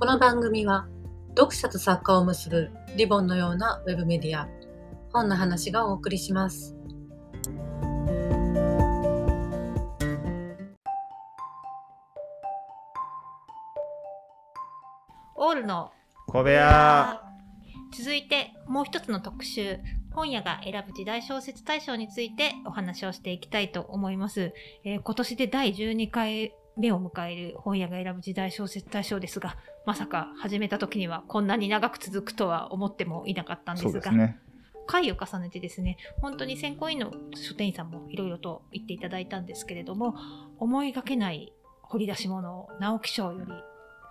この番組は読者と作家を結ぶリボンのようなウェブメディア本の話がお送りします。オールの小部屋。続いてもう一つの特集本屋が選ぶ時代小説大賞についてお話をしていきたいと思います、えー今年で第12回目を迎える本屋が選ぶ時代小説大賞ですがまさか始めた時にはこんなに長く続くとは思ってもいなかったんですがね。回を重ねてですね本当に選考委員の書店員さんもいろいろと言っていただいたんですけれども思いがけない掘り出し物を直木賞より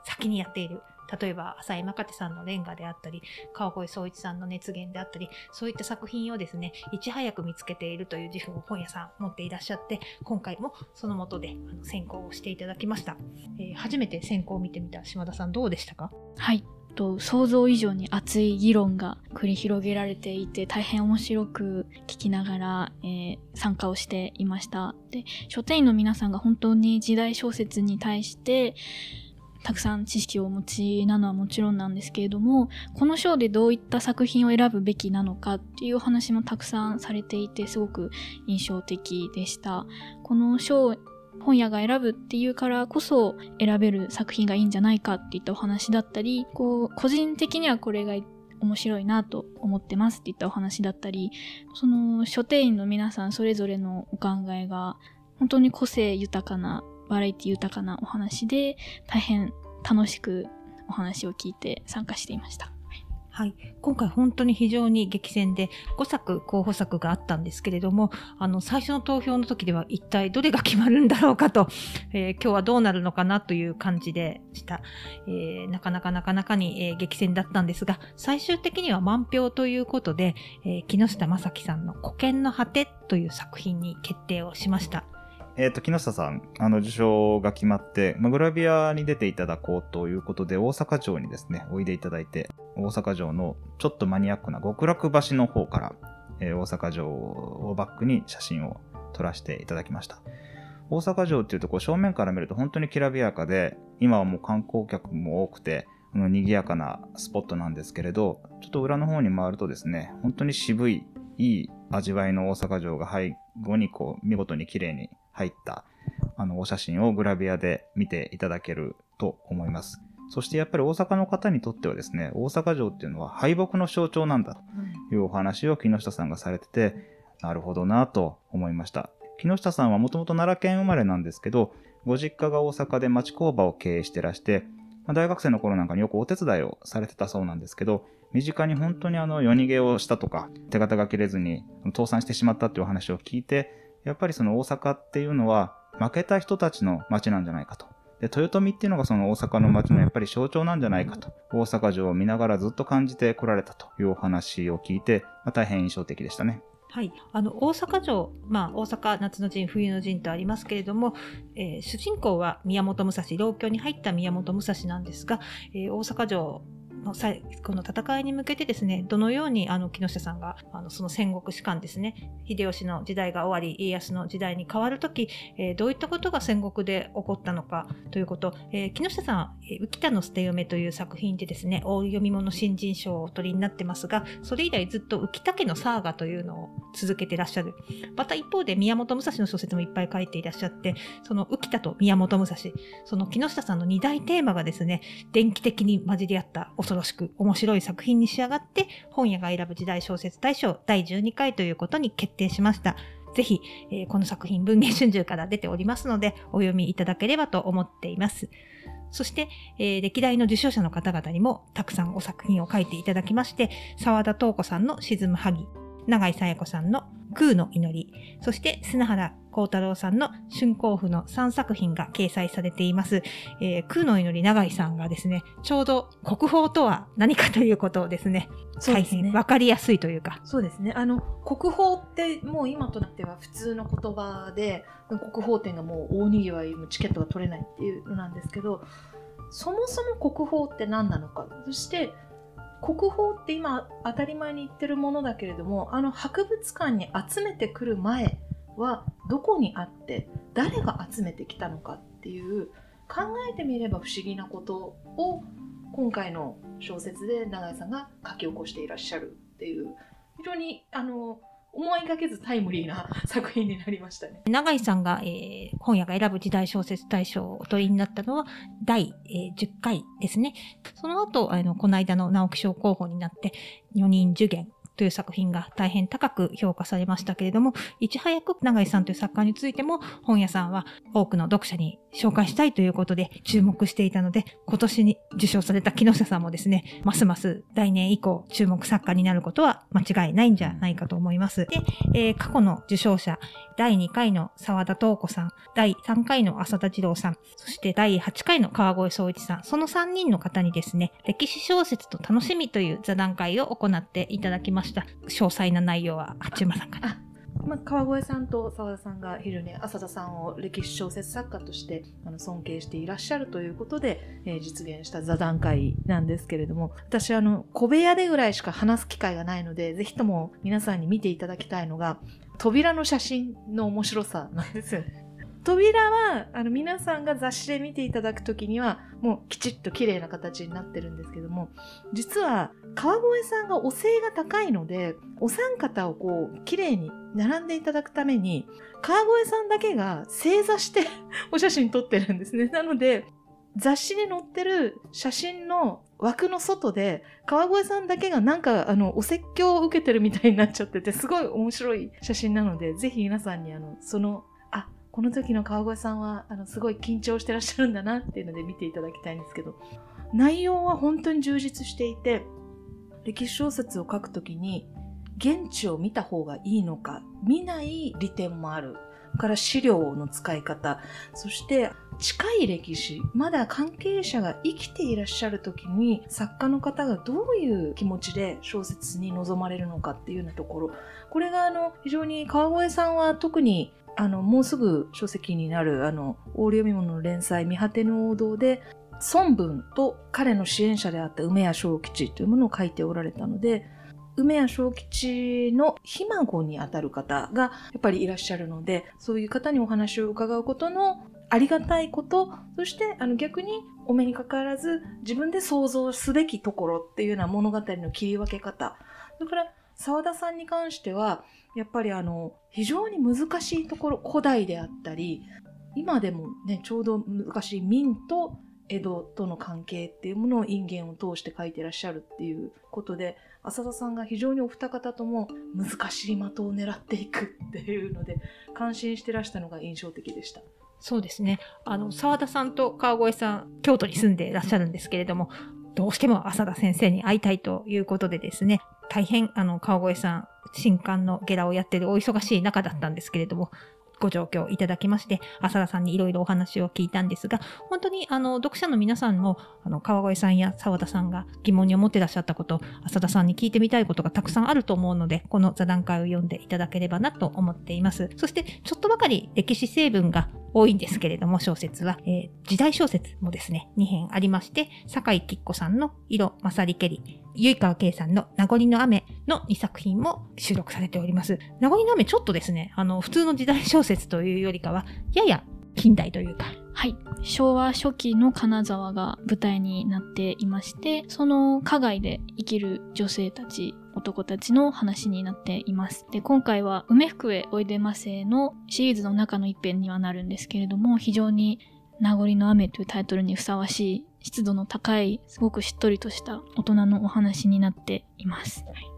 先にやっている例えば浅井真手さんのレンガであったり川越総一さんの熱源であったりそういった作品をですねいち早く見つけているという自負を本屋さん持っていらっしゃって今回もそのもとで選考をしていただきました、えー初めて選考を見てみた島田さんどうでしたか？はい。と想像以上に熱い議論が繰り広げられていて大変面白く聞きながら、えー参加をしていました。で、書店員の皆さんが本当に時代小説に対してたくさん知識をお持ちなのはもちろんなんですけれども、この賞でどういった作品を選ぶべきなのかっていうお話もたくさんされていてすごく印象的でした。この賞本屋が選ぶっていうからこそ選べる作品がいいんじゃないかっていったお話だったり、こう、個人的にはこれが面白いなと思ってますっていったお話だったり、その書店員の皆さんそれぞれのお考えが本当に個性豊かな、バラエティ豊かなお話で大変楽しくお話を聞いて参加していました。はい。今回本当に非常に激戦で5作候補作があったんですけれども、あの、最初の投票の時では一体どれが決まるんだろうかと、えー今日はどうなるのかなという感じでした。えーなかなかなかなかに、えー激戦だったんですが、最終的には満票ということで、え木下正樹さんの古剣の果てという作品に決定をしました。えっ、と、木下さん、あの、受賞が決まって、まあ、グラビアに出ていただこうということで、大阪城にですね、おいでいただいて、大阪城のちょっとマニアックな極楽橋の方から、えー大阪城をバックに写真を撮らせていただきました。大阪城っていうと、こう正面から見ると本当にきらびやかで、今はもう観光客も多くて、あの賑やかなスポットなんですけれど、ちょっと裏の方に回るとですね、本当に渋い、いい味わいの大阪城が背後にこう見事に綺麗に入ったあのお写真をグラビアで見ていただけると思います。そしてやっぱり大阪の方にとってはですね、大阪城っていうのは敗北の象徴なんだというお話を木下さんがされてて、なるほどなと思いました。木下さんはもともと奈良県生まれなんですけど、ご実家が大阪で町工場を経営してらして、まあ大学生の頃なんかによくお手伝いをされてたそうなんですけど、身近に本当にあの夜逃げをしたとか、手形が切れずに倒産してしまったっていうお話を聞いて、やっぱりその大阪っていうのは負けた人たちの街なんじゃないかと。で、豊臣っていうのがその大阪の街のやっぱり象徴なんじゃないかと。大阪城を見ながらずっと感じてこられたというお話を聞いて、まあ、大変印象的でしたね。はい。あの、大阪城、まあ、大阪夏の陣、冬の陣とありますけれども、えー主人公は宮本武蔵、老居に入った宮本武蔵なんですが、えー大阪城の最この戦いに向けてですね、どのようにあの木下さんがあのその戦国士官ですね、秀吉の時代が終わり、家康の時代に変わるとき、えーどういったことが戦国で起こったのかということ、えー木下さんは、浮田の捨て嫁という作品でですね、大読み物新人賞をお取りになってますが、それ以来ずっと浮田家のサーガというのを続けてらっしゃる。また一方で宮本武蔵の小説もいっぱい書いていらっしゃって、その浮田と宮本武蔵、その木下さんの二大テーマがですね、電気的に混じり合った恐ろしく面白い作品に仕上がって、本屋が選ぶ時代小説大賞第12回ということに決定しました。ぜひ、えーこの作品文藝春秋から出ておりますので、お読みいただければと思っています。そして、えー歴代の受賞者の方々にもたくさんお作品を書いていただきまして、沢田東子さんの沈む萩、永井紗耶子さんの空の祈り、そして砂原幸太郎さんの春光譜の3作品が掲載されています。えー空の祈り永井さんがですね、ちょうど国宝とは何かということをですね、大そうですね変わかりやすいというか、そうですね。あの、国宝ってもう今となっては普通の言葉で、国宝展がもう大にぎわい、チケットが取れないっていうのなんですけど、そもそも国宝って何なのか。そして、国宝って今当たり前に言ってるものだけれども、あの博物館に集めてくる前はどこにあって、誰が集めてきたのかっていう、考えてみれば不思議なことを今回の小説で永井さんが書き起こしていらっしゃるっていう非常にあの思いがけずタイムリーな作品になりましたね。永井さんが、えー、本屋が選ぶ時代小説大賞をお取りになったのは第、えー、10回ですね。その後、あの、この間の直木賞候補になって、4人受験という作品が大変高く評価されましたけれども、いち早く永井さんという作家についても本屋さんは多くの読者に紹介したいということで注目していたので、今年に受賞された木下さんもですね、ますます来年以降注目作家になることは間違いないんじゃないかと思います。で、えー、過去の受賞者、第2回の沢田東子さん、第3回の浅田二郎さん、そして第8回の川越総一さん、その3人の方にですね、歴史小説と楽しみという座談会を行っていただきました。詳細な内容は八馬さんから。まあ、川越さんと澤田さんが非常に浅田さんを歴史小説作家としてあの尊敬していらっしゃるということで、えー、実現した座談会なんですけれども私あの小部屋でぐらいしか話す機会がないのでぜひとも皆さんに見ていただきたいのが扉の写真の面白さなんですよね。扉はあの皆さんが雑誌で見ていただくときにはもうきちっと綺麗な形になってるんですけども実は川越さんがお性が高いのでお三方をこう綺麗に並んでいただくために川越さんだけが正座して お写真撮ってるんですね。なので雑誌に載ってる写真の枠の外で川越さんだけがなんかあのお説教を受けてるみたいになっちゃっててすごい面白い写真なのでぜひ皆さんにあのそのこの時の川越さんはあのすごい緊張してらっしゃるんだなっていうので見ていただきたいんですけど内容は本当に充実していて歴史小説を書くときに現地を見た方がいいのか見ない利点もある。から資料の使い方。そして近い歴史まだ関係者が生きていらっしゃる時に作家の方がどういう気持ちで小説に臨まれるのかっていうようなところ。これがあの非常に川越さんは特にあの、もうすぐ書籍になる、あの、大読み物の連載、見果ての王道で、孫文と彼の支援者であった梅屋正吉というものを書いておられたので、梅屋正吉のひ孫にあたる方がやっぱりいらっしゃるので、そういう方にお話を伺うことのありがたいこと、そしてあの逆にお目にかかわらず自分で想像すべきところっていうような物語の切り分け方。だから沢田さんに関しては、やっぱりあの、非常に難しいところ、古代であったり、今でもね、ちょうど難しい明と江戸との関係っていうものをインゲンを通して書いてらっしゃるっていうことで、浅田さんが非常にお二方とも難しい的を狙っていくっていうので、感心してらしたのが印象的でした。そうですね。あの、沢田さんと川越さん、京都に住んでいらっしゃるんですけれども、どうしても浅田先生に会いたいということでですね、大変、あの、川越さん、新刊のゲラをやってるお忙しい中だったんですけれども、ご状況いただきまして、浅田さんにいろいろお話を聞いたんですが、本当にあの読者の皆さんもあの川越さんや沢田さんが疑問に思ってらっしゃったこと、浅田さんに聞いてみたいことがたくさんあると思うので、この座談会を読んでいただければなと思っています。そして、ちょっとばかり歴史成分が多いんですけれども、小説は、えー、時代小説もですね、2編ありまして、坂井吉子さんの色まさりけり、ゆいかわけいさんの名残の雨の2作品も収録されております。名残の雨ちょっとですね、あの、普通の時代小説というよりかは、やや近代というか。はい。昭和初期の金沢が舞台になっていまして、その加害で生きる女性たち男たちの話になっています。で、今回は梅福へおいでませのシリーズの中の一編にはなるんですけれども、非常に名残の雨というタイトルにふさわしい湿度の高い、すごくしっとりとした大人のお話になっています。はい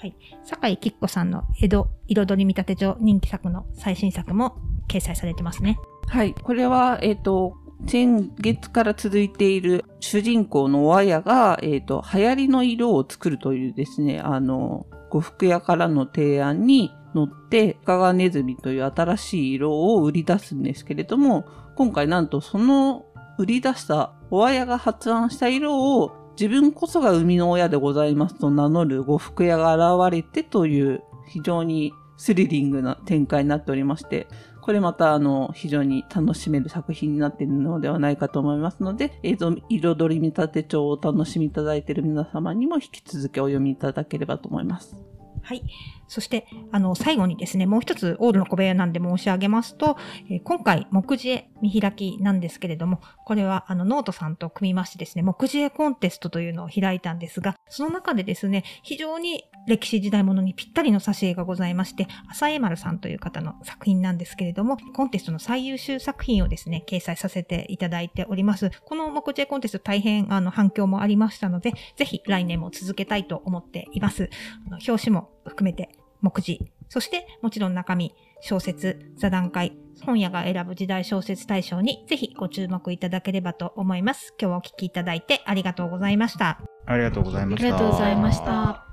はい。坂井吉子さんの江戸彩り見立て上人気作の最新作も掲載されてますね。はい。これは、えっ、ー、と、先月から続いている主人公のおあやが、えっ、ー、と、流行りの色を作るというですね、あの、呉服屋からの提案に乗って、加賀ネズミという新しい色を売り出すんですけれども、今回なんとその売り出したおあやが発案した色を自分こそが生みの親でございますと名乗る呉服屋が現れてという非常にスリリングな展開になっておりまして、これまたあの非常に楽しめる作品になっているのではないかと思いますので、江戸彩り見立て帖をお楽しみいただいている皆様にも引き続きお読みいただければと思います。はい。そして、あの、最後にですね、もう一つ、オールの小部屋なんで申し上げますと、えー今回、目次絵見開きなんですけれども、これは、あの、ノートさんと組みましてですね、目次絵コンテストというのを開いたんですが、その中でですね、非常に歴史時代物にぴったりの挿絵がございまして、浅江丸さんという方の作品なんですけれども、コンテストの最優秀作品をですね、掲載させていただいております。この目次絵コンテスト大変、あの、反響もありましたので、ぜひ来年も続けたいと思っています。あの表紙も含めて目次、そしてもちろん中身、小説、座談会、本屋が選ぶ時代小説大賞にぜひご注目いただければと思います。今日はお聞きいただいてありがとうございました。ありがとうございました。ありがとうございました。